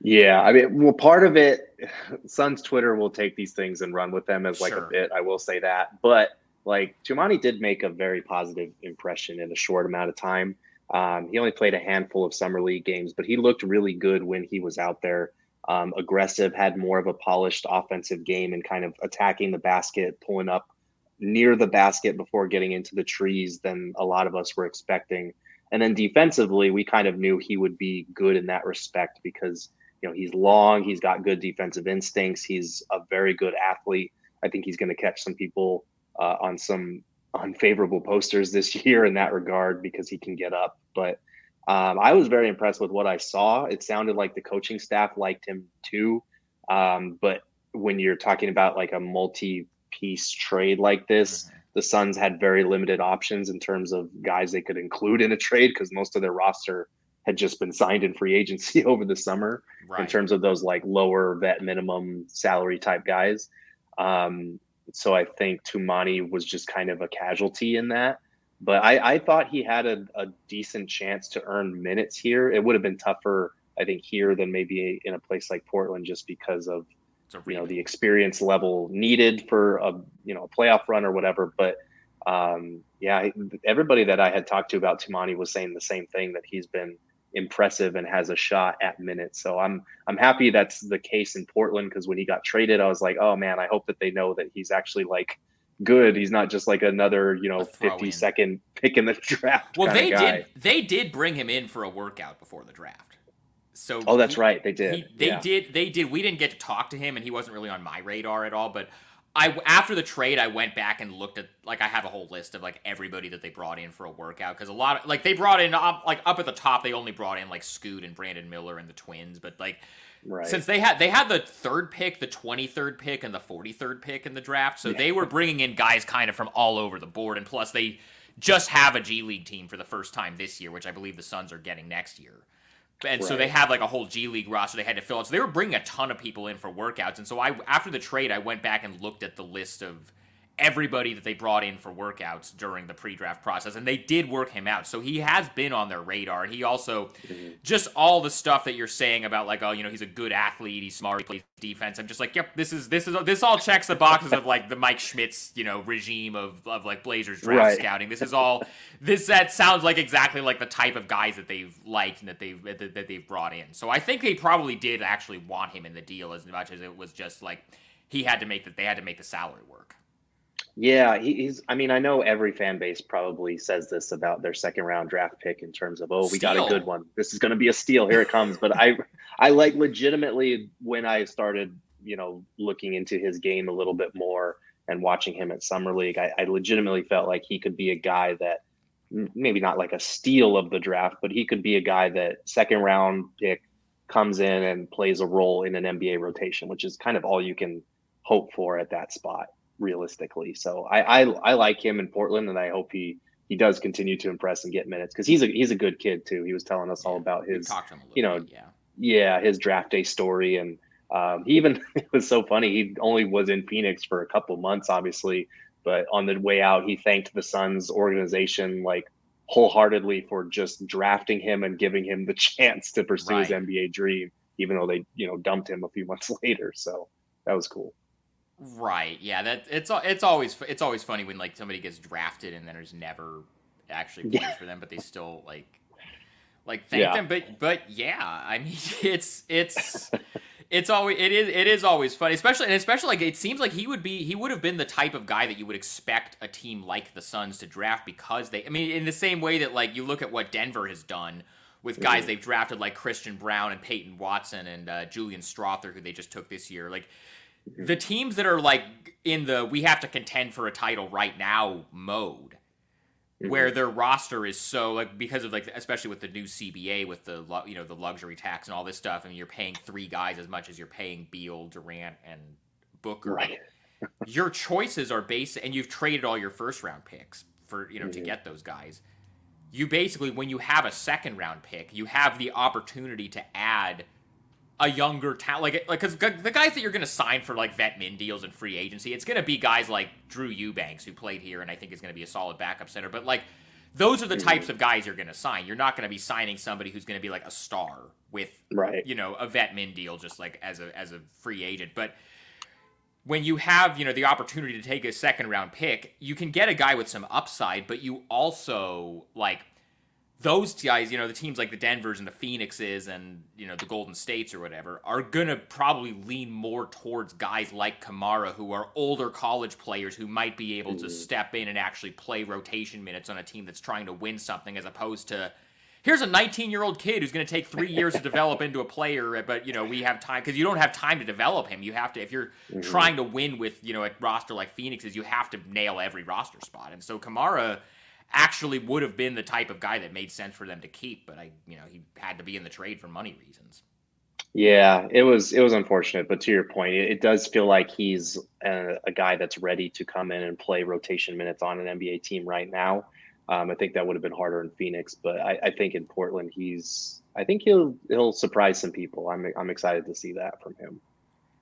Yeah, I mean, well, part of it, Suns Twitter will take these things and run with them as like Sure. a bit. I will say that, but like Toumani did make a very positive impression in a short amount of time. Um, he only played a handful of summer league games, but he looked really good when he was out there. Um, aggressive, had more of a polished offensive game, and kind of attacking the basket, pulling up near the basket before getting into the trees than a lot of us were expecting. And then defensively, we kind of knew he would be good in that respect because you know he's long, he's got good defensive instincts, he's a very good athlete. I think he's going to catch some people uh, on some unfavorable posters this (laughs) year in that regard because he can get up. But um, I was very impressed with what I saw. It sounded like the coaching staff liked him too. Um, but when you're talking about like a multi-piece trade like this, the Suns had very limited options in terms of guys they could include in a trade because most of their roster had just been signed in free agency (laughs) over the summer in terms of those like lower vet minimum salary type guys. Um, so I think Toumani was just kind of a casualty in that. But I, I thought he had a, a decent chance to earn minutes here. It would have been tougher, I think, here than maybe in a place like Portland, just because of you know the experience level needed for a you know a playoff run or whatever. But um, yeah, everybody that I had talked to about Toumani was saying the same thing that he's been impressive and has a shot at minutes. So I'm I'm happy that's the case in Portland because when he got traded, I was like, oh man, I hope that they know that he's actually like good. He's not just like another you know A throw-in. 50 second pick in the (laughs) draft. Well, they did. They did bring him in for a workout before the draft. So Oh, that's he- right, they did. He, they Yeah. did. They did. We didn't get to talk to him, and he wasn't really on my radar at all. But I, after the trade, I went back and looked at like I have a whole list of like everybody that they brought in for a workout because a lot of like they brought in up, like up at the top they only brought in like Scoot and Brandon Miller and the Twins, but like Right. since they had they had the third pick, the twenty third pick, and the forty third pick in the draft, so they were bringing in guys kind of from all over the board, and plus they just have a G League team for the first time this year, which I believe the Suns are getting next year. And so they Right. have like a whole G League roster they had to fill out. So they were bringing a ton of people in for workouts. And so I after the trade, I went back and looked at the list of everybody that they brought in for workouts during the pre-draft process and they did work him out. So he has been on their radar and he also mm-hmm. just all the stuff that you're saying about like oh you know he's a good athlete he's smart he plays defense i'm just like yep this is this is this all checks the boxes of like the mike schmitz you know regime of of like blazers draft Right. scouting. This is all this that sounds like exactly like the type of guys that they've liked and that they've that, that they've brought in. So i think they probably did actually want him in the deal as much as it was just like he had to make that they had to make the salary work Yeah, he, he's. I mean, I know every fan base probably says this about their second round draft pick in terms of, oh, we got a good one. This is going to be a steal. Here it comes. But I, I like legitimately when I started, you know, looking into his game a little bit more and watching him at summer league, I, I legitimately felt like he could be a guy that maybe not like a steal of the draft, but he could be a guy that second round pick comes in and plays a role in an NBA rotation, which is kind of all you can hope for at that spot realistically. So I, I I like him in Portland, and I hope he he does continue to impress and get minutes because he's a he's a good kid too. He was telling us all about his talked to him a little you know, bit, yeah. yeah his draft day story and um, he even (laughs) it was so funny he only was in phoenix for a couple months obviously but on the way out he thanked the suns organization like wholeheartedly for just drafting him and giving him the (laughs) chance to pursue his nba dream even though they you know dumped him a few months (laughs) later so that was cool Right. Yeah. That it's it's always it's always funny when like somebody gets drafted and then there's never actually plays Yeah. for them, but they still like like thank Yeah. them. But but yeah, I mean (laughs) it's it's it's always it is it is always funny, especially and especially like it seems like he would be he would have been the type of guy that you would expect a team like the Suns to draft because they I mean in the same way that like you look at what Denver has done with guys they've drafted like Christian Braun and Peyton Watson and uh, Julian Strawther who they just took this year like the teams that are like in the we have to contend for a title right now mode where their roster is so like because of like especially with the new CBA with the you know the luxury tax and all this stuff and you're paying three guys as much as you're paying Beal, Durant and Booker. right (laughs) Your choices are based and you've traded all your first round picks for you know to Mhm. get those guys. You basically when you have a second round pick, you have the opportunity to add a younger talent, like like because the guys that you're going to sign for like vet min deals and free agency, it's going to be guys like Drew Eubanks who played here and I think is going to be a solid backup center. But like those are the mm-hmm. types of guys you're going to sign. You're not going to be signing somebody who's going to be like a star with right you know a vet min deal just like as a as a free agent. But when you have you know the opportunity to take a second round pick, you can get a guy with some upside, but you also like those guys, you know, the teams like the Denvers and the Phoenixes and, you know, the Golden States or whatever are going to probably lean more towards guys like Camara who are older college players who might be able to mm. step in and actually play rotation minutes on a team that's trying to win something as opposed to here's a 19-year-old kid who's going to take 3 years to (laughs) develop into a player eh, but, you know, we have time cuz you don't have time to develop him. You have to if you're mm-hmm. trying to win with, you know, a roster like Phoenix's, you have to nail every roster spot. And so Camara actually would have been the type of guy that made sense for them to keep, but I, you know, he had to be in the trade for money reasons. Yeah, it was it was unfortunate, but to your point, it, it does feel like he's a, a guy that's ready to come in and play rotation minutes on an NBA team right now. Um, I think that would have been harder in Phoenix, but I, I think in Portland, he's I think he'll he'll surprise some people. I'm I'm excited to see that from him.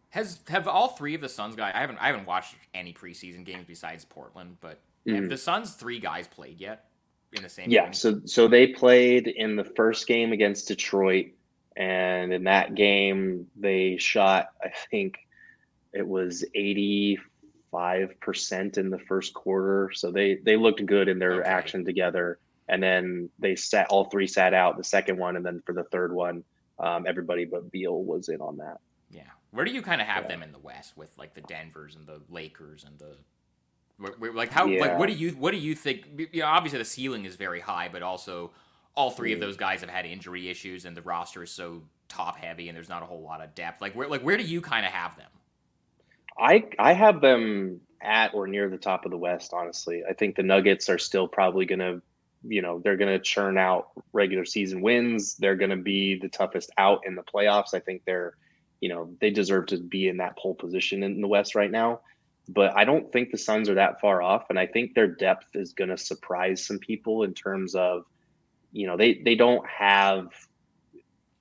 Has have all three of the Suns guys? I haven't I haven't watched any preseason games besides Portland, but have Mhm. the Suns three guys played yet in the same? Yeah, game? so so they played in the first game against Detroit, and in that game they shot I think it was eighty five percent in the first quarter. So they they looked good in their Okay. action together, and then they sat all three sat out the second one, and then for the third one, um, everybody but Beal was in on that. yeah. Where do you kind of have Yeah. them in the West with like the Denver's and the Lakers and the like how like what do you what do you think? You know, obviously the ceiling is very high, but also all three of Mhm. those guys have had injury issues, and the roster is so top heavy, and there's not a whole lot of depth. Like where like where do you kind of have them? I I have them at or near the top of the West. Honestly, I think the Nuggets are still probably going to, you know, they're going to churn out regular season wins. They're going to be the toughest out in the playoffs. I think they're, you know, they deserve to be in that pole position in the West right now. But I don't think the Suns are that far off, and I think their depth is going to surprise some people in terms of, you know, they they don't have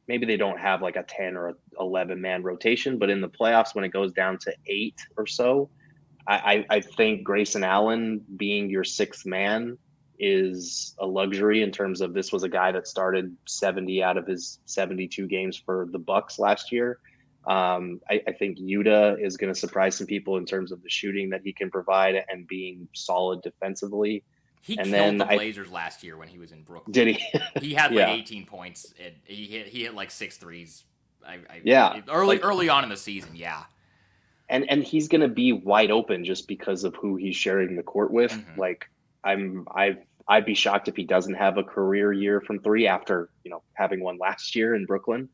maybe they don't have like a 10 or a 11 man rotation, but in the playoffs, when it goes down to eight or so, I, I, I think Grayson Allen being your sixth man is a luxury in terms of this was a guy that started 70 out of his 72 games for the Bucks last year. Um, I, I think Yuta is going to surprise some people in terms of the shooting that he can provide and being solid defensively. He And killed then the I- Blazers last year when he was in Brooklyn. Did he? (laughs) He had Yeah. like 18 points. And he hit he hit like six threes. I, I, Yeah, early like- early on in the season. Yeah, and and he's going to be wide open just because of who he's sharing the court with. Mhm. Like I'm I I'd be shocked if he doesn't have a career year from three after you know having one last year in Brooklyn.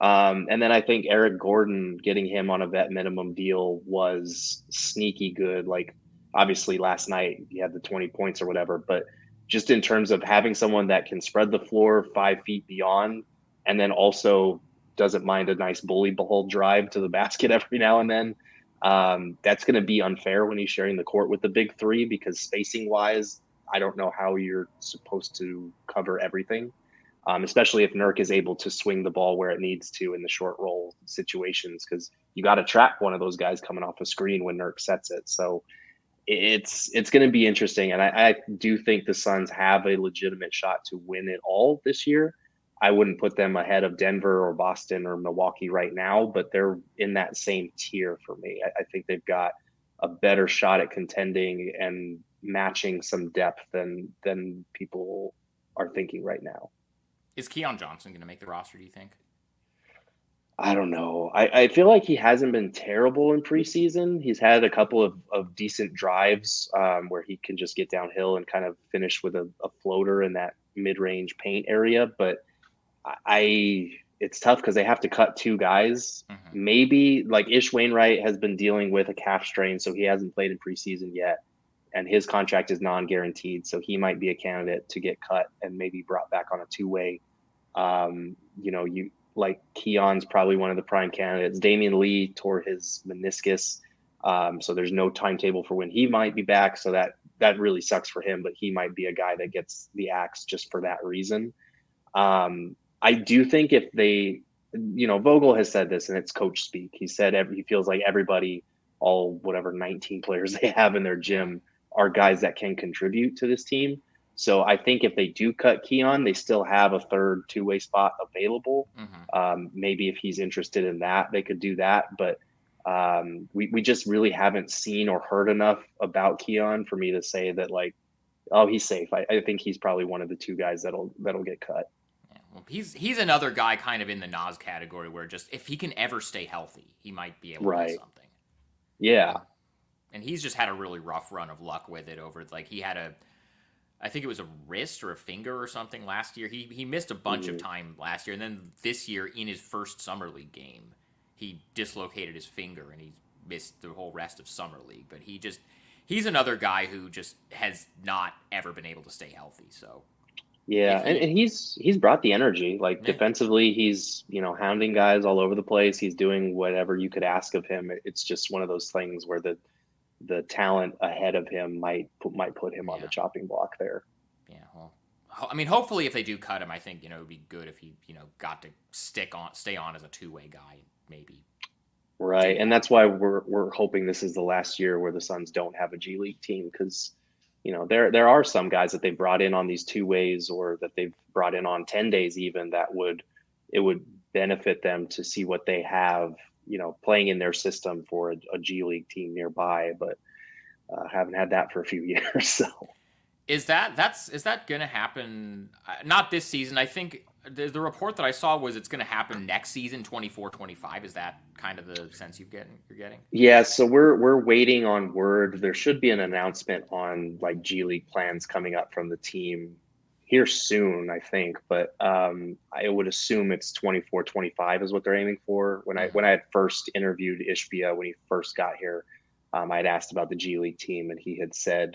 Um, and then I think Eric Gordon getting him on a vet minimum deal was sneaky good. Like obviously last night he had the 20 points or whatever, but just in terms of having someone that can spread the floor five feet beyond, and then also doesn't mind a nice bully ball drive to the (laughs) basket every now and then. Um, that's going to be unfair when he's sharing the court with the big three because spacing wise, I don't know how you're supposed to cover everything, um, especially if Nurk is able to swing the ball where it needs to in the short roll situations because you got to trap one of those guys coming off a screen when Nurk sets it. So it's it's going to be interesting, and I, I do think the Suns have a legitimate shot to win it all this year. I wouldn't put them ahead of Denver or Boston or Milwaukee right now, but they're in that same tier for me. I, I think they've got a better shot at contending and matching some depth than than people are thinking right now. Is Keon Johnson going to make the roster? Do you think? I don't know. I, I feel like he hasn't been terrible in preseason. He's had a couple of, of decent drives um, where he can just get downhill and kind of finish with a, a floater in that mid range paint area. But I it's tough because they have to cut two guys. Mm-hmm. Maybe like Ish Wainwright has been dealing with a calf strain, so he hasn't played in preseason yet, and his contract is non-guaranteed, so he might be a candidate to get cut and maybe brought back on a two-way. Um, you know, you like Keon's probably one of the prime candidates. Damion Lee tore his meniscus, um, so there's no timetable for when he might be back. So that that really sucks for him, but he might be a guy that gets the axe just for that reason. Um, I do think if they, you know, Vogel has said this and it's coach speak. He said every, he feels like everybody, all whatever 19 players (laughs) they have in their gym are guys that can contribute to this team. So I think if they do cut Keon, they still have a third two way spot available. Mm-hmm. Um, maybe if he's interested in that, they could do that. But um, we, we just really haven't seen or heard enough about Keon for me to say that like, oh, he's safe. I, I think he's probably one of the two guys that'll that'll get cut Well, he's he's another guy kind of in the Nas category where just if he can ever stay healthy, he might be able right. to do something. Yeah. And he's just had a really rough run of luck with it over like he had a I think it was a wrist or a finger or something last year. He he missed a bunch mm-hmm. of time last year and then this year in his first summer league game, he dislocated his finger and he missed the whole rest of summer league, but he just he's another guy who just has not ever been able to stay healthy. So yeah, and, and he's he's brought the energy. Like yeah. defensively, he's you know hounding guys all over the place. He's doing whatever you could ask of him. It's just one of those things where the the talent ahead of him might put, might put him yeah. on the chopping block there. Yeah, well, I mean, hopefully, if they do cut him, I think you know it would be good if he you know got to stick on, stay on as a two way guy, maybe. Right, and that's why we're we're hoping this is the last year where the Suns don't have a G League team because you know there there are some guys that they've brought in on these two ways or that they've brought in on 10 days even that would it would benefit them to see what they have you know playing in their system for a, a G League team nearby but uh, haven't had that for a few (laughs) years so is that that's is that going to happen uh, not this season i think the, the report that I saw was it's going to happen next season, 24 25. Is that kind of the sense you've getting, you're getting? Yeah. So we're, we're waiting on word. There should be an announcement on like G League plans coming up from the team here soon, I think. But um, I would assume it's 24 25 is what they're aiming for. When I, mm-hmm. when I had first interviewed Ishbia when he first got here, um, I had asked about the G League team and he had said,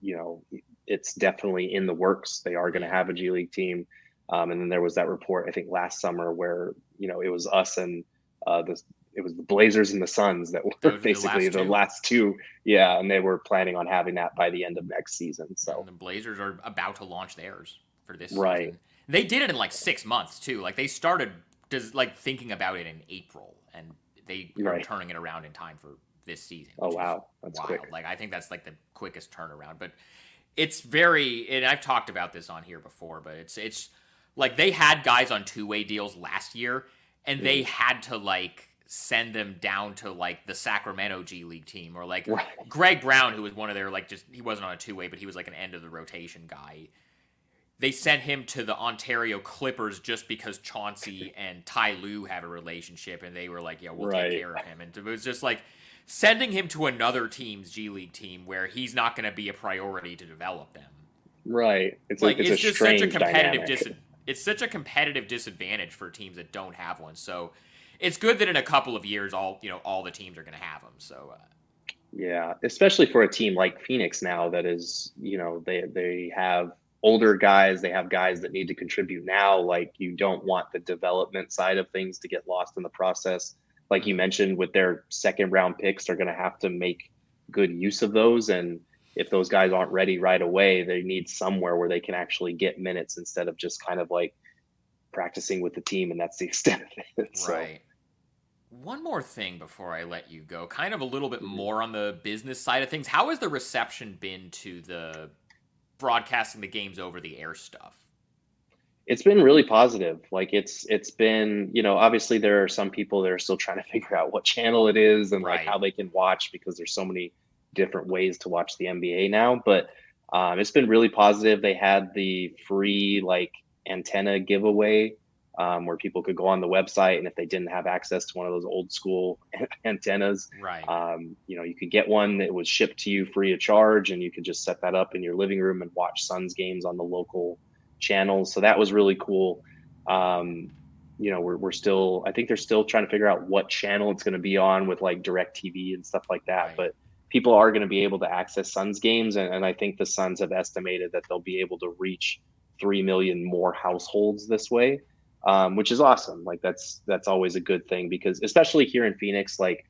you know, it's definitely in the works. They are going to have a G League team um, and then there was that report, I think, last summer where you know it was us and uh, the it was the Blazers and the Suns that were basically the last, the last, two. Yeah, and they were planning on having that by the end of next season. So and the Blazers are about to launch theirs for this right. Season. They did it in like six months too. Like they started just like thinking about it in April, and they right. are turning it around in time for this season. Oh wow, that's wild. quick. Like I think that's like the quickest turnaround, but it's very. And I've talked about this on here before, but it's it's like they had guys on two way deals last year, and mm. they had to like send them down to like the Sacramento G League team or like right. Greg Brown, who was one of their like just he wasn't on a two way, but he was like an end of the rotation guy. They sent him to the Ontario Clippers just because Chauncey (laughs) and Ty Lue have a relationship, and they were like, "Yeah, we'll right. take care of him." And it was just like sending him to another team's G League team where he's not going to be a priority to develop them. Right. It's like, like it's, it's just such a competitive dis- it's such a competitive disadvantage for teams that don't have one. So it's good that in a couple of years, all you know, all the teams are going to have them. So. Uh, yeah, especially for a team like Phoenix now that is, you know, they they have older guys, they have guys that need to contribute now. Like you don't want the development side of things to get lost in the process. like you mentioned, with their second round picks, they're going to have to make good use of those. And if those guys aren't ready right away, they need somewhere where they can actually get minutes instead of just kind of like practicing with the team, and that's the (laughs) extent of it. So, Right. One more thing before I let you go, kind of a little bit Mhm. more on the business side of things. How has the reception been to the broadcasting the games over the air stuff? it's been really positive like it's it's been you know obviously there are some people that are still trying to (laughs) figure out what channel it is and like how they can watch because there's so many different ways to watch the nba now but um, it's been really positive they had the free like antenna giveaway um, where people could go on the website and if they didn't have access to one of those old school (laughs) antennas Right. um, you know you could get one that was shipped to you free of charge and you could just set that up in your living room and watch suns games on the local channels so that was really cool um, you know we're, we're still i think they're still trying to figure out what channel it's going to be on with like direct tv and stuff like that Right. but people are going to be able to access suns games and, and i think the suns have estimated that they'll be able to reach 3 million more households this way um, which is awesome. Like that's that's always a good thing because especially here in phoenix like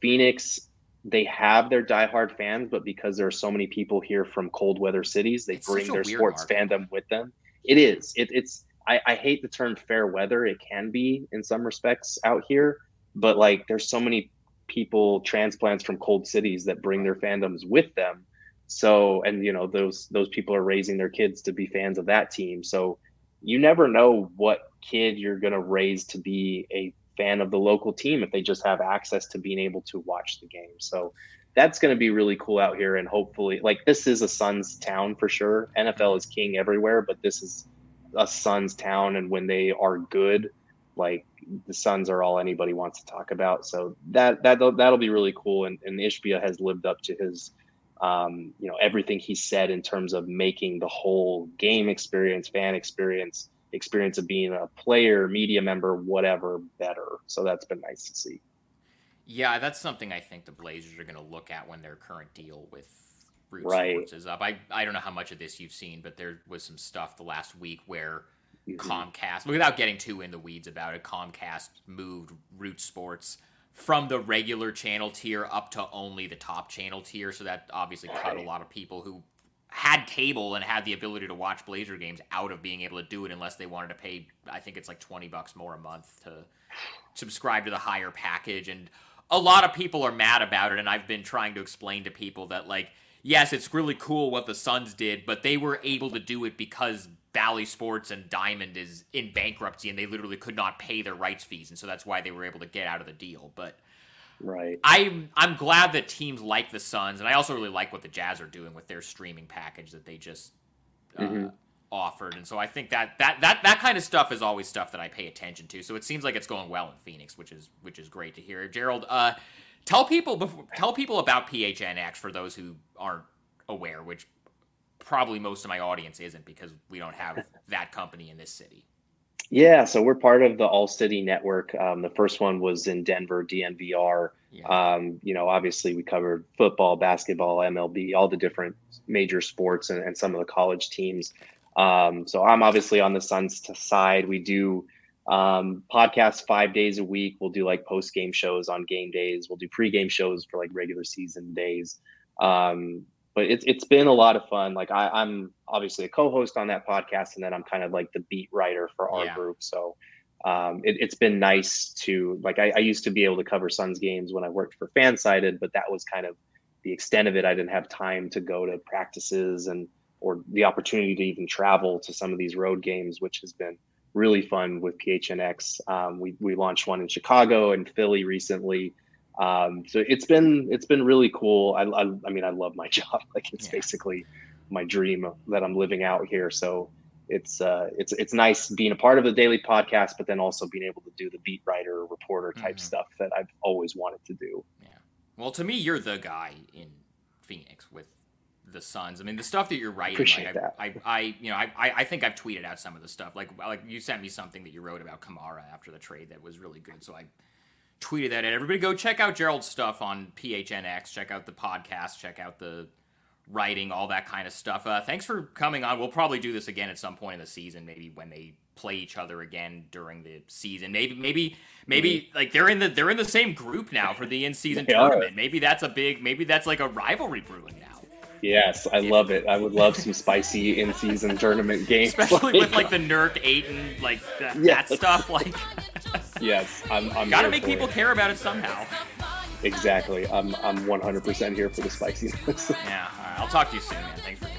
phoenix they have their diehard fans but because there are so many people here from cold weather cities they It's bring their sports market. fandom with them. It is. It, it's I, I hate the term fair weather. It can be in some respects out here but like there's so many people transplants from cold cities that bring their fandoms with them. So and you know those those people are raising their kids to be fans of that team. So you never know what kid you're going to raise to be a fan of the local team if they just have access to being able to watch the game. So that's going to be really cool out here and hopefully like this is a suns town for sure. Nfl is king everywhere but this is a suns town and when they are good like the suns are all anybody wants to talk about. So that that that'll be really cool and, and ishbia has lived up to his um, you know everything he said in terms of making the whole game experience fan experience experience of being a player media member whatever better so that's been nice to see Yeah, that's something I think the Blazers are going to look at when their current deal with Root Right. Sports is up. I, I don't know how much of this you've seen, but there was some stuff the last week where Mhm. Comcast, without getting too in the weeds about it, Comcast moved Root Sports from the regular channel tier up to only the top channel tier. So that obviously cut a lot of people who had cable and had the ability to watch Blazer games out of being able to do it unless they wanted to pay, I think it's like 20 bucks more a month to subscribe to the higher package. And a lot of people are mad about it. And I've been trying to explain to people that, like, yes, it's really cool what the Suns did, but they were able to do it because Bally Sports and Diamond is in bankruptcy and they literally could not pay their rights fees. And so that's why they were able to get out of the deal. But right I'm I'm glad that teams like the Suns, and I also really like what the Jazz are doing with their streaming package that they just uh, Mhm. offered. And so I think that, that that that kind of stuff is always stuff that I pay attention to. So it seems like it's going well in Phoenix, which is which is great to hear. Gerald, uh, tell people before, tell people about PHNX for those who aren't aware, which probably most of my audience isn't because we don't have that company in this city. yeah so we're part of the all city network um, the first one was in denver dnvr Yeah. Um, you know, obviously we covered football, basketball, MLB, all the different major sports and, and some of the college teams. Um, so I'm obviously on the Suns side. We do um, podcasts five days a week. We'll do like post game shows on game days. We'll do pre game shows for like regular season days. Um, but it's it's been a lot of fun. Like I, I'm obviously a co-host on that podcast, and then I'm kind of like the beat writer for our Yeah. group. So um, it, it's been nice to like I, I used to be able to cover Suns games when I worked for Fansided, but that was kind of the extent of it. I didn't have time to go to practices and or the opportunity to even travel to some of these road games, which has been really fun with PHNX. Um, we we launched one in Chicago and Philly recently. Um, so it's been it's been really cool. I, I, I mean I love my (laughs) job. Like it's Yeah. basically my dream that I'm living out here. So it's uh it's it's nice being a part of the daily podcast, but then also being able to do the beat writer reporter type Mhm. stuff that I've always wanted to do. Yeah. Well, to me, you're the guy in Phoenix with the Suns. I mean, the stuff that you're writing, Appreciate like, that. I, I, I, you know, I, I I think I've tweeted out some of the stuff. Like, like you sent me something that you wrote about Camara after the trade that was really good. So I tweeted that. at everybody, go check out Gerald's stuff on PHNX. Check out the podcast. Check out the writing, all that kind of stuff. Uh, thanks for coming on. We'll probably do this again at some point in the season, maybe when they play each other again during the season. Maybe maybe maybe like they're in the they're in the same group now for the in season They are. tournament. Maybe that's a big maybe that's like a rivalry brewing now. Yes, I love it. I would love some spicy in-season tournament games. Especially with like the Nurk Ayton like that stuff like yes, I'm. I'm gotta make people it. care about it somehow. Exactly. I'm. I'm 100% here for the spiciness. (laughs) Yeah, all right, I'll talk to you soon, man. Thanks for